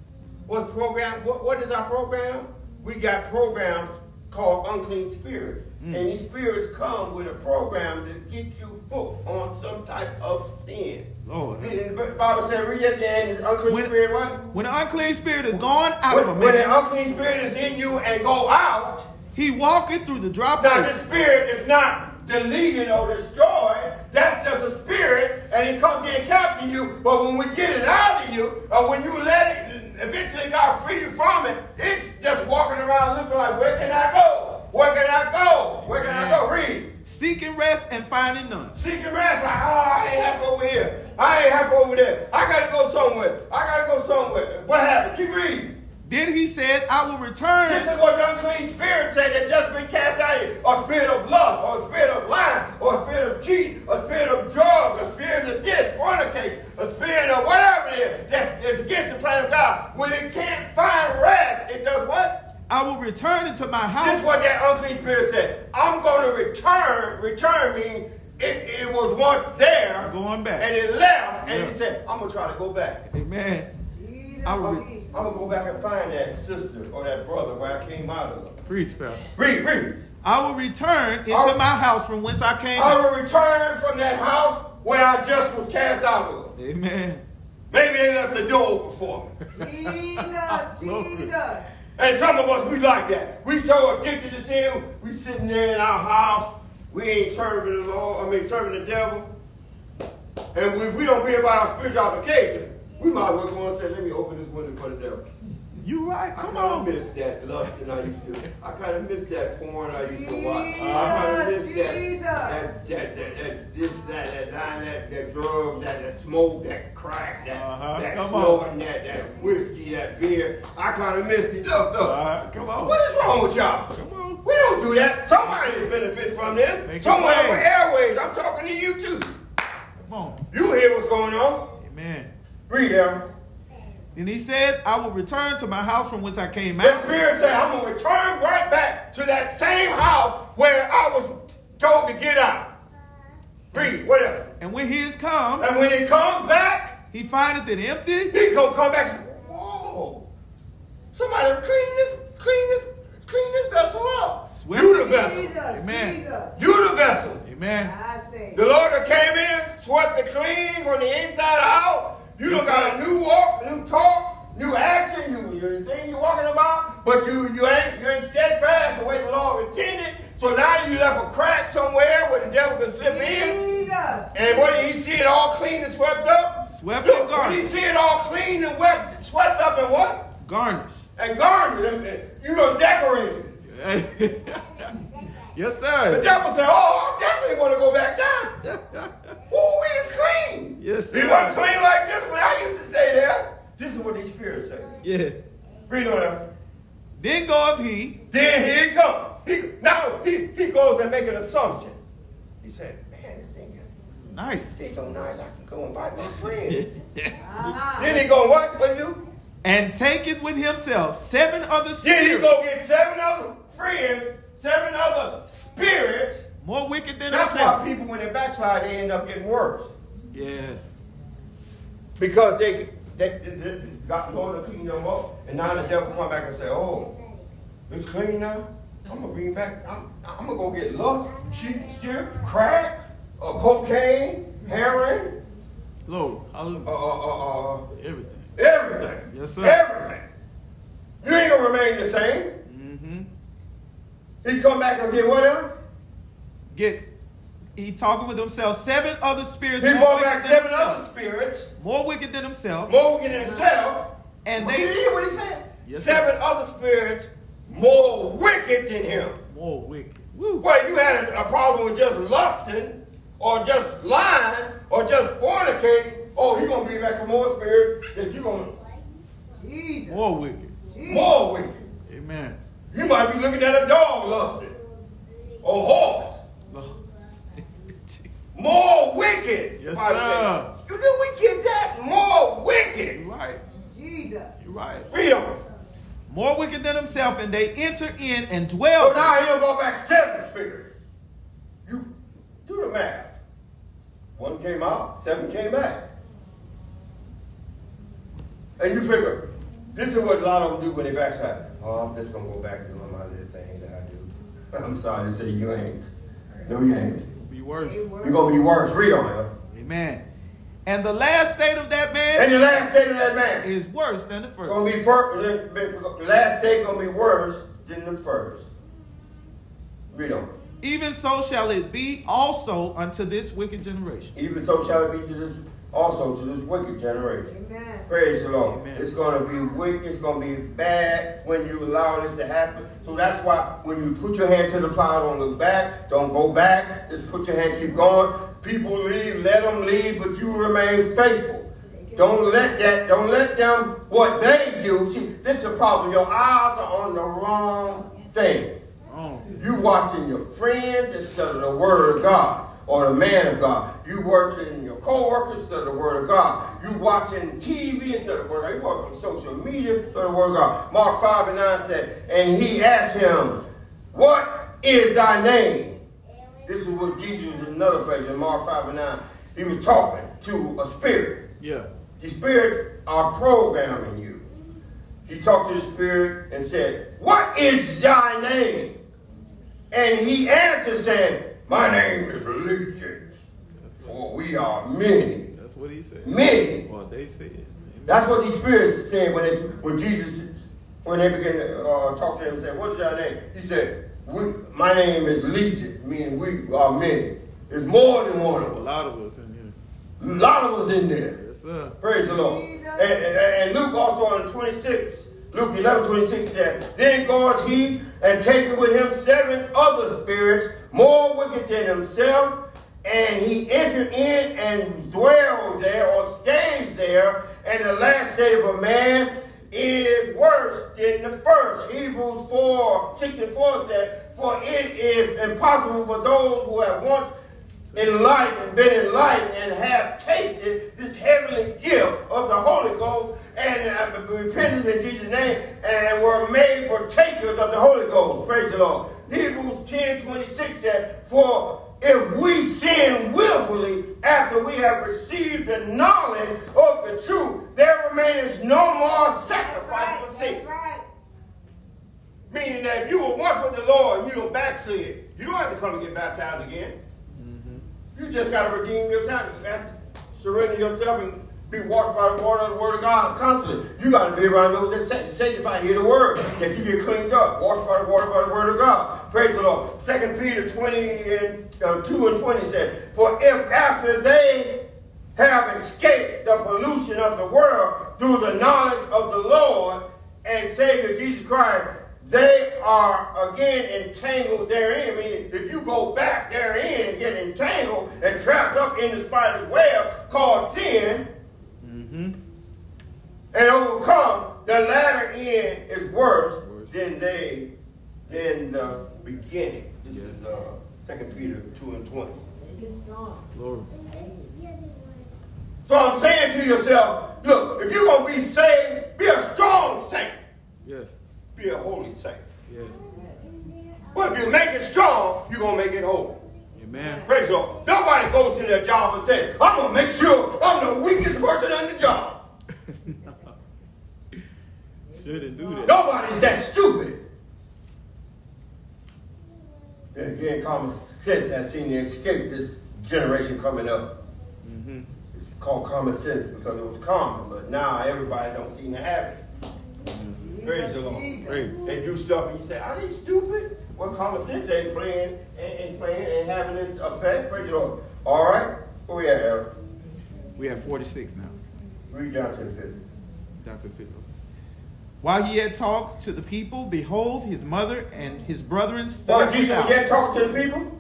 What's program? What, what is our program? We got programs called unclean spirits. Mm. And these spirits come with a program to get you hooked on some type of sin. Lord. The the Bible said, read that again, this unclean When- spirit what? When the unclean spirit is gone out of a When, when an unclean spirit is in you and go out, he walketh through the dry now place. the spirit is not deleted or destroyed. That's just a spirit, and it comes in and capture you. But when we get it out of you, or when you let it, eventually God free you from it, it's just walking around looking like, where can I go? Where can I go? Where can I go? Read. Seeking rest and finding none. Seeking rest, like, oh, I ain't happy over here. I ain't happy over there. I gotta go somewhere. I gotta go somewhere. What happened? Keep reading. Then he said, I will return. This is what the unclean spirit said that just been cast out of you. A spirit of lust, or a spirit of lying, or a spirit of cheating, a spirit of drug, a spirit of this, fornication, a spirit of whatever it is that is against the plan of God. When it can't find rest, it does what? I will return into my house. This is what that unclean spirit said. I'm going to return. Return means it, it was once there. Going back. And it left. And Yeah. he said, I'm going to try to go back. Amen. Jesus, I will- Jesus. I'm going to go back and find that sister or that brother where I came out of. Preach, Pastor. Read, read. I will return into I- my house from whence I came. I will return from that house where I just was cast out of. Amen. Maybe they left the door open for me. Jesus, Jesus. And some of us, we like that. We so addicted to sin, we sitting there in our house, we ain't serving the Lord, I mean serving the devil. And if we don't be about our spiritual application, we might as well go and say, let me open this window for the devil. You right. I Come of on. miss that lust that I used to. I kind of miss that porn I used to watch. I kind of miss that, Jesus. that, that, that, that, this, that, that, that, that, that drug, that, that smoke, that crack, that, Uh-huh. that Come on. snorting, that, that whiskey, that beer. I kind of miss it. Look, look. Right. Come on. What is wrong with y'all? Come on. We don't do that. Somebody is benefiting from them. Make Someone over airways. I'm talking to you too. Come on. You hear what's going on. Amen. Read them. And he said, I will return to my house from whence I came out. The. Spirit said, I'm going to return right back to that same house where I was told to get out. Read. What else? And when he is come, And when he comes back, he findeth it empty. he going to come back and say, whoa. Somebody clean this, clean this, clean this vessel up. Swept You the it. vessel. Jesus, Amen. Jesus. You the vessel. Amen. I say, The Lord that came in, swept it clean from the inside out. You Yes, done got a new walk, new talk, new action, you you the thing you walking about, but you you ain't you ain't steadfast the way the Lord intended. So now you left a crack somewhere where the devil can slip in. Jesus. And what did he see it all clean and swept up? Swept Look, and when he garnished. see it all clean and wet, swept up and what? Garnish. And garnished. And, and you done decorated. yes, sir. The sir. devil said, Oh, I'm definitely gonna go back down. Ooh, we is clean. Yes, He sir. wasn't clean like this when I used to stay there. This is what these spirits say. Yeah. Read on there. Then goeth he. Then here he comes. He, now he, he goes and make an assumption. He said, man, this thing is Nice. it's so nice I can go and buy my friends. Uh-huh. then he go, what? What do you do? and taketh with himself seven other spirits. Then he spirits go get seven other friends, seven other spirits. More wicked than That's himself. why people, when they backslide, they end up getting worse. Yes. Because they, they, they, they got Lord to clean them up, and now the devil come back and say, "Oh, it's clean now. I'm gonna bring back. I'm, I'm gonna go get lust, cheap, still, crack, uh, cocaine, heroin, Lord. uh, Hallelujah. uh, uh, uh, Everything. everything. Yes, sir. Everything. You ain't gonna remain the same. Mm-hmm. He come back and get whatever. Get he talking with himself. Seven other spirits. He more brought wicked back than seven himself. other spirits, More wicked than himself. more wicked than himself. And Did they- you hear what he said? Yes, seven other spirits more wicked than him. More wicked. Woo. Well, you had a, a problem with just lusting, or just lying, or just fornicating. Oh, he gonna bring back some more spirits that you gonna Jesus. More wicked. Jesus. more wicked. Amen. You might be looking at a dog lusting, or horse. Lord. More wicked. Yes, sir. says. Did we get that? More wicked. You're right. Jesus. You're right. Read on. More wicked than himself, and they enter in and dwell. So dwell. now he'll go back seven spirits. You do the math. One came out, seven came back. And you figure, this is what a lot of them do when they backslide. Oh, I'm just gonna go back doing my little thing that I do. I'm sorry to say you ain't. No, you ain't. Worse. You're gonna be worse. Read on. Amen. And the last state of that man. And the last state of that man is worse than the first. gonna be first. The last state gonna be worse than the first. Read on. Even so shall it be also unto this wicked generation. Even so shall it be to this also to this wicked generation. Amen. Praise the Lord. Amen. It's going to be weak. It's going to be bad when you allow this to happen. So that's why when you put your hand to the plow, don't look back. Don't go back. Just put your hand, keep going. People leave, let them leave, but you remain faithful. Don't let that, don't let them, what they do. See, this is the problem. Your eyes are on the wrong thing. Oh. You watching your friends instead of the word of God or the man of God. You watching your co-workers instead of the word of God. You watching TV instead of the word of God. You work on social media instead of the word of God. Mark 5 and 9 said, and he asked him, what is thy name? This is what Jesus in another place in Mark 5 and 9. He was talking to a spirit. Yeah. The spirits are programming you. He talked to the spirit and said, What is thy name? And he answered, saying, My name is Legion, for we are many. that's what he said. Many. Well, they said. Amen. That's what these spirits said when, they, when Jesus, when they began to uh, talk to him and said, What's your name? He said, we, My name is Legion, meaning we are many. It's more than one of us. A lot of us in here. A lot of us in there. Yes, sir. Praise the Lord. And, and, and Luke also on 26, Luke 11, 26 said, Then goes he and taketh with him seven other spirits, more wicked than himself, and he entered in and dwelled there or stays there, and the last state of a man is worse than the first. Hebrews 4, 6 and 4 said, For it is impossible for those who have once enlightened, been enlightened, and have tasted this heavenly gift of the Holy Ghost and uh, repented in Jesus' name and were made partakers of the Holy Ghost. Praise the Lord. Hebrews 10 26 said, For if we sin willfully after we have received the knowledge of the truth, there remains no more sacrifice for sin. Right. Meaning that if you were once with the Lord and you don't backslid, you don't have to come and get baptized again. Mm-hmm. You just got to redeem your time. You have to surrender yourself and be washed by the water of the Word of God constantly. You got to be around those that sa- sanctify, hear the Word, that you get cleaned up, washed by the water by the Word of God. Praise the Lord. Second Peter 20 and uh, 2 and 20 said, For if after they have escaped the pollution of the world through the knowledge of the Lord and Savior Jesus Christ, they are again entangled therein. Meaning, if you go back therein and get entangled and trapped up in the spider's web called sin Mm-hmm. and overcome, the latter end is worse, Worse. than they than the beginning. This Yes. is uh, Second Peter two and twenty. Make it strong. Glory. So I'm saying to yourself, look, if you're gonna be saved, be a strong saint. Yes. Be a holy saint. Yes. But if you make it strong, you're gonna make it holy. Amen. Praise the Lord. Nobody goes to their job and says, I'm gonna make sure I'm the weakest person on the job. Shouldn't do that. Nobody's that stupid. Then again, common sense has seen to escape this generation coming up. Mm-hmm. It's called common sense because it was common, but now everybody don't seem to have it. Praise the Lord. Jesus. They do stuff and you say, are they stupid? Well, common sense ain't playing, and playing and having this effect. Praise the Lord. All right, where we at, Eric? We have 46 now. Read down to the fifth. Down to the fifth. While he had talked to the people, behold, his mother and his brethren stood Well, Jesus without. yet talking to the people.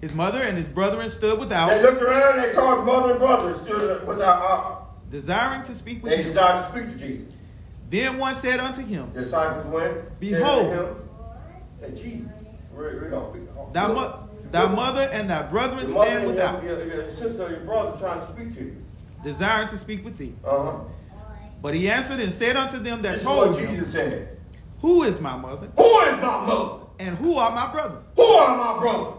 His mother and his brethren stood without. They looked around, they saw his mother and brother stood without. Desiring to speak with they him. desired to speak to Jesus. Then one said unto him, disciples went. Behold. Said to him, and Jesus. Read, read on. Thy, mo- thy mother and thy brethren Your stand and without, your, your, your sister or your brother trying to speak to you. desiring to speak with thee. Uh huh. But he answered and said unto them that This told him, Jesus said. Who is my mother, Who is my mother? and who are my brethren? Who are my brother?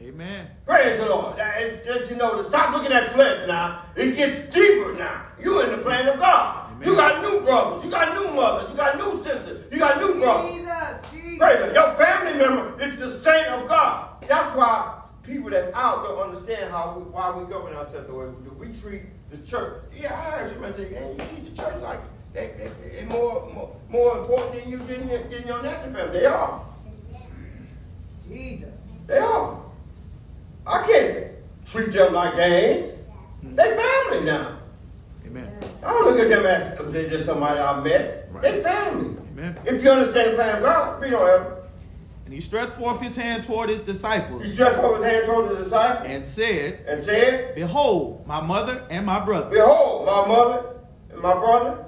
Amen. Praise the Lord. It's, it's, you know, to stop looking at flesh now. It gets deeper now. You're in the plan of God. Amen. You got new brothers. You got new mothers. You got new sisters. You got new brothers. Jesus. Jesus. Praise the Lord. Your family member is the saint of God. That's why people that's out don't understand how we, why we govern ourselves the way we do. We treat the church. Yeah, I heard somebody say, hey, you treat the church like they, they, they more, more, more important than you than, your- than your natural family. They are. Jesus. They are. I can't treat them like they ain't. Hmm. They family now. Amen. I don't look at them as they're just somebody I met. Right. They family. Amen. If you understand the plan of God, be no ever. And he stretched forth his hand toward his disciples. He disciples stretched forth his hand towards the disciple and said, and said, Behold, my mother and my brother. Behold, my mother and my brother,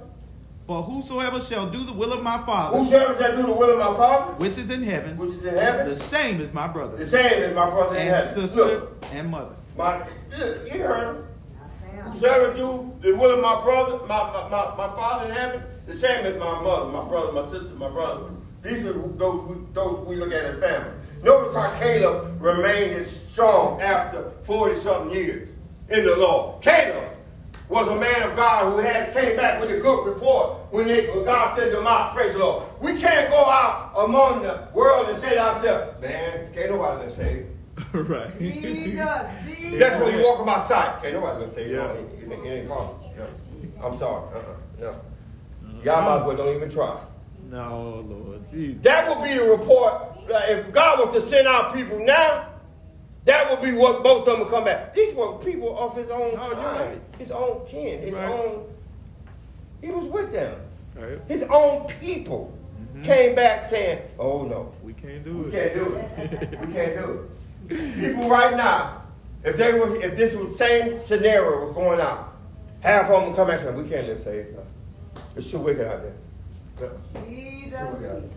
For whosoever shall do the will of my Father, whosoever shall do the will of my Father, which is in heaven, which is in heaven, the same is my brother, the same is my brother in and heaven. sister Look, and mother. my, look, you heard him. I found it. Whosoever do the will of my brother, my, my, my, my father in heaven, the same as my mother, my brother, my sister, my brother. These are those we, those we look at as family. Notice how Caleb remained strong after 40 something years in the Lord. Caleb was a man of God who had came back with a good report when, they, when God sent them out. Praise the Lord. We can't go out among the world and say to ourselves, man, can't nobody let saved. right. Jesus. Jesus. That's when you walk on my side. Can't nobody let say, Yeah. no, it, ain't- it, ain't- it ain't possible. No. I'm sorry. Uh-uh. No. Y'all might as well don't even try. No, Lord Jesus. That would be the report. Like, if God was to send out people now, that would be what both of them would come back. These were people of his own Oh, kind, right. his own kin, his Right. own. He was with them. Right. His own people Mhm. came back saying, "Oh no, We can't do it. we it. can't do it. We can't do it." People right now, if they were, if this was same scenario was going out, half of them would come back and say, "We can't live safe. No. It's too wicked out there." No. Jesus. Too wicked out there.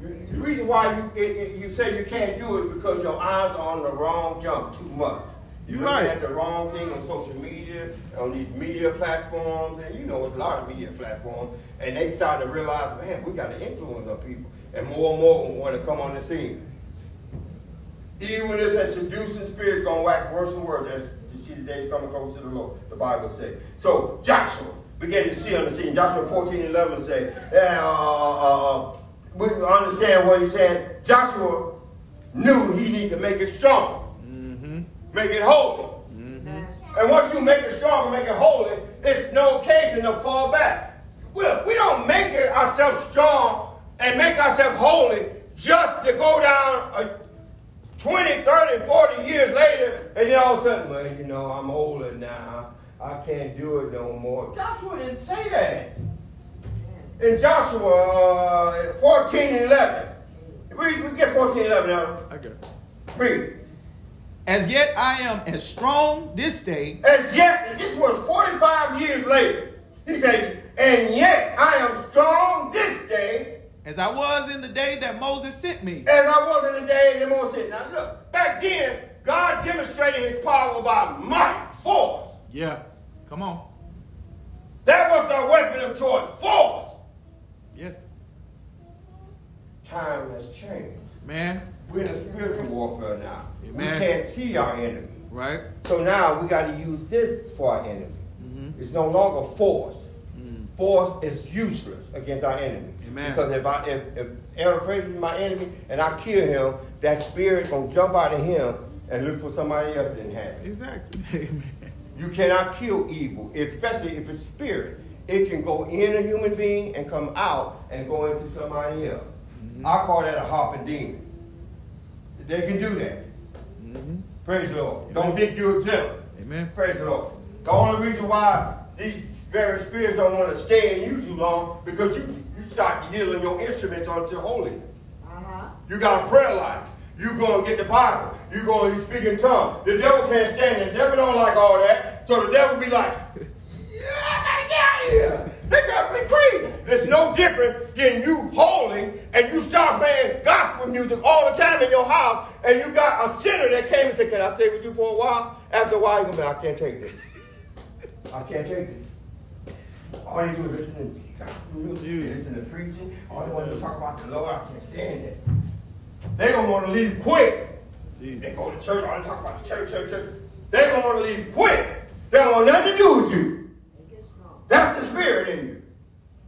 You, you reason why you it, it- you say you can't do it because your eyes are on the wrong junk too much. You're You're looking right. at the wrong thing on social media, on these media platforms, and you know it's a lot of media platforms, and they start to realize, man, we got to influence on people, and more and more want to come on the scene. Even this and seducing spirits gonna wax worse and worse as you see the days coming close to the Lord, the Bible says. So Joshua began to see on the scene. Joshua 14 and 11 say, uh, uh, uh, we understand what he said. Joshua knew he needed to make it strong, Mm-hmm. make it holy. Amen. And once you make it strong and make it holy, there's no occasion to fall back. Well, we don't make it ourselves strong and make ourselves holy just to go down a 20, 30, 40 years later, and then all of a sudden, well, you know, I'm older now. I can't do it no more. Joshua didn't say that. In Joshua uh, 14 and 11. Read, we get 14 and 11 now. Okay. Read. As yet I am as strong this day As yet, and this was 45 years later. He said, and yet I am strong this day as I was in the day that Moses sent me. as I was in the day that Moses said. Now look, back then, God demonstrated his power by might, force. Yeah. Come on. That was the weapon of choice, force. Yes. Time has changed. Man. We're in a spiritual warfare now. Amen. We can't see our enemy. Right? So now we got to use this for our enemy. Mm-hmm. It's no longer force. Mm. Force is useless against our enemy. Amen. Because if I if, if Aaron Fraser is my enemy and I kill him, that spirit gonna jump out of him and look for somebody else that didn't have it. Exactly. Amen. You cannot kill evil, especially if it's spirit. It can go in a human being and come out and go into somebody else. Mm-hmm. I call that a hopping demon. They can do that. Mm-hmm. Praise the Lord. Don't think you're exempt. Amen. Praise the Lord. The only reason why these very spirits don't want to stay in you too long because you, you start yielding your instruments unto holiness. Uh-huh. You got a prayer life. You going to get the Bible. You going to speak in tongues. The devil can't stand it. The devil don't like all that. So the devil be like, yeah, I got to get out of here. They got me crazy. It's no different than you holy and you start playing gospel music all the time in your house and you got a sinner that came and said, can I stay with you for a while? After a while, you're going to be I can't take this. I can't take this. All you do is listen to gospel music, listen to preaching. All they want to talk about the Lord. I can't stand it. They gonna want to leave quick. They Jesus. go to church, all they talk about the church, church, church. They gonna want to leave quick. They don't want nothing to do with you. Make it strong. That's the spirit in you.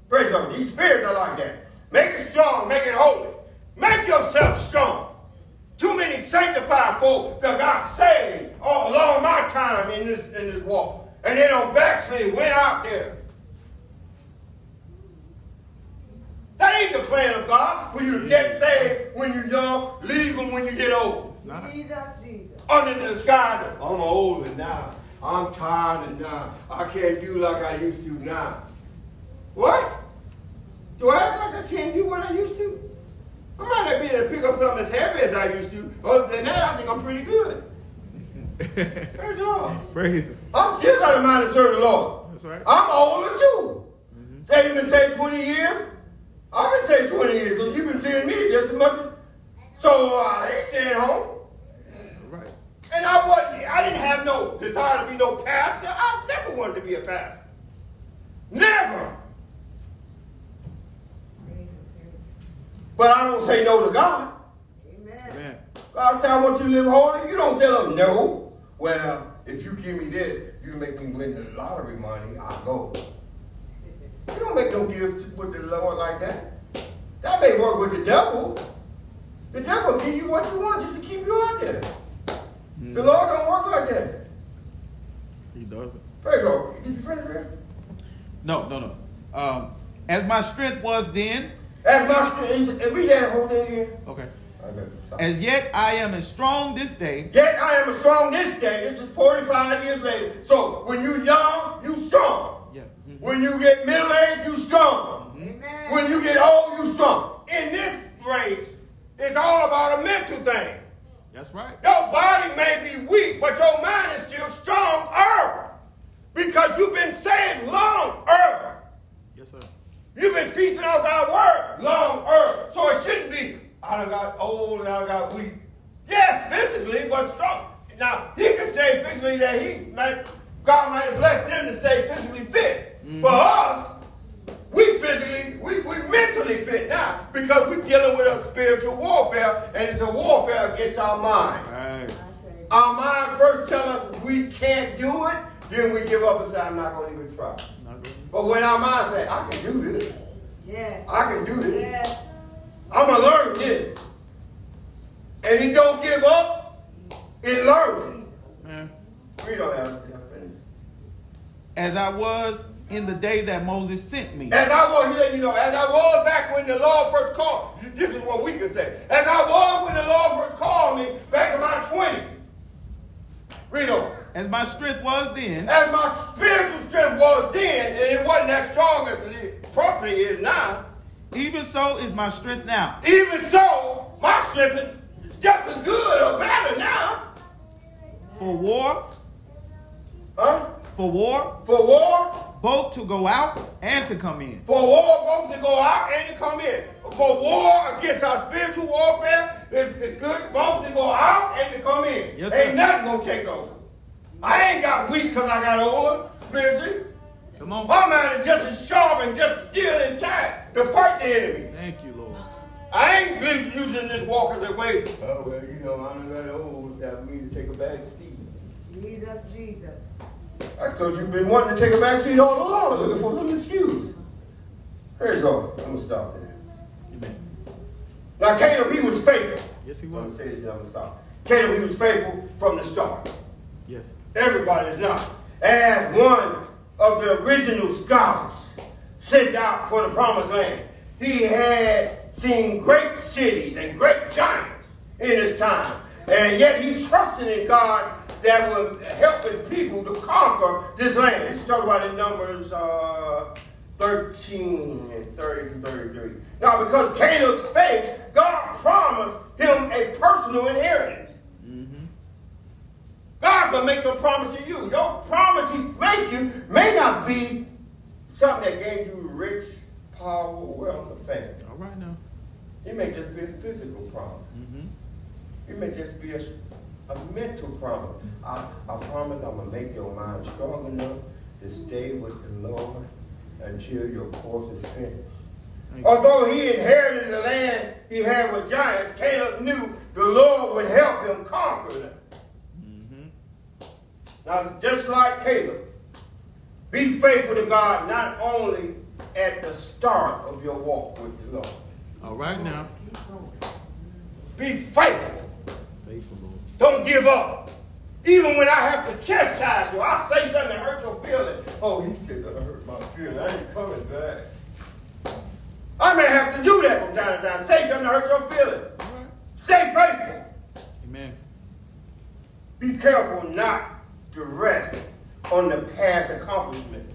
Praise God. These spirits are like that. Make it strong, make it holy. Make yourself strong. Too many sanctified folk that got saved all along my time in this in this walk. And they don't backslid, went out there. That ain't the plan of God for you to get saved when you're young, leave them when you get old. It's not. Jesus, Jesus. Under the disguise of, I'm older now. I'm tired now. I can't do like I used to now. What? Do I act like I can't do what I used to? I might not be able to pick up something as heavy as I used to. Other than that, I think I'm pretty good. Praise the Lord. Praise Him. I'm still got a mind to serve the Lord. That's right. I'm older too. Mm-hmm. They been saved 20 years. I've been saved 20 years, so you've been seeing me just as much as. So uh, I ain't staying home. Right. And I wasn't, I didn't have no desire to be no pastor. I never wanted to be a pastor. Never. Praise him, praise him. But I don't say no to God. Amen. Amen. God said, I want you to live holy. You don't tell him no. Well, if you give me this, you make me win the lottery money, I'll go. You don't make no deals with the Lord like that. That may work with the devil. The devil give you what you want just to keep you out there. The Lord don't work like that. He doesn't. Praise Lord. Did you finish that? No, no, no. Um, as my strength was then, As my strength, read that whole thing again. okay. I better stop. As yet I am as strong this day Yet I am as strong this day. This is 45 years later. So when you're young, you strong. When you get middle aged, you strong. Amen. When you get old, you strong. In this race, it's all about a mental thing. That's right. Your body may be weak, but your mind is still strong stronger. Because you've been saved longer. Yes, sir. You've been feasting off God's word long, longer. So it shouldn't be I done got old and I done got weak. Yes, physically, but strong. Now, he can say physically that he might, God might have blessed him to stay physically fit. Mhm. For us, we physically, we, we mentally fit now because we're dealing with a spiritual warfare, and it's a warfare against our mind. Right. Our mind first tell us we can't do it, then we give up and say, I'm not going to even try. Not. But when our mind say, I can do this, yes. I can do this, Yes. I'm going to learn this. And he don't give up, it learns. Man. We don't have to finish. As I was in the day that Moses sent me. As I was, let you know, as I was back when the Lord first called, this is what we can say. As I was when the Lord first called me back in my 20s. Read on. As my strength was then, As my spiritual strength was then, and it wasn't that strong as it probably is now, even so is my strength now. even so, my strength is just as good or better now. For war, Huh? for war, For war, both to go out and to come in. for war both to go out and to come in. For war against our spiritual warfare, it's, it's good both to go out and to come in. Yes, Ain't sir. nothing gonna take over. I ain't got weak because I got older spiritually. Come on. My mind is just as sharp and just as still intact to fight the enemy. Thank you, Lord. I ain't just using this walk as a way. Oh well, you know, I don't got old. It's time for me to take a back seat. Jesus, Jesus. That's because you've been wanting to take a back seat all along, looking for some excuse. Praise God. I'm gonna stop there. Amen. Now Caleb, he was faithful. Yes, he was. I'm gonna was. say this, and I'm gonna stop. Caleb, he was faithful from the start. Yes. Everybody is not. As one of the original scouts sent out for the promised land, he had seen great cities and great giants in his time. And yet he trusted in God that would help his people to conquer this land. Let's talk about in Numbers uh, 13 and 30 to 33. Now, because Caleb's faith, God promised him a personal inheritance. Mm-hmm. God can make some promise to you. Your promise he make you may not be something that gave you rich, power, wealth, or fame. All right now. It may just be a physical promise. Mm-hmm. It may just be a, a mental promise. I, I promise I'm going to make your mind strong enough to stay with the Lord until your course is finished. Although he inherited the land he had with giants, Caleb knew the Lord would help him conquer them. Mm-hmm. Now, just like Caleb, be faithful to God not only at the start of your walk with the Lord. All right now. Keep going. Be faithful. Faithful Lord. Don't give up. Even when I have to chastise you, I say something that hurt your feelings. Oh, he said that hurt my feelings. I ain't coming back. I may have to do that from time to time. Say something that hurt your feelings. All right. Stay faithful. Amen. Be careful not to rest on the past accomplishment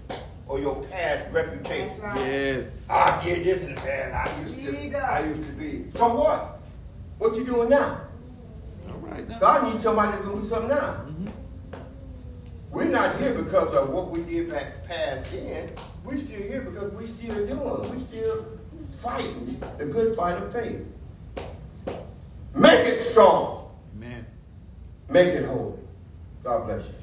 or your past reputation. Right. Yes. I did this in the past. I used to. I used to be. So what? What you doing now? Right now. God needs somebody that's gonna do something now. Mm-hmm. We're not here because of what we did back past then. We're still here because we're still doing. We're still fighting the good fight of faith. Make it strong. Amen. Make it holy. God bless you.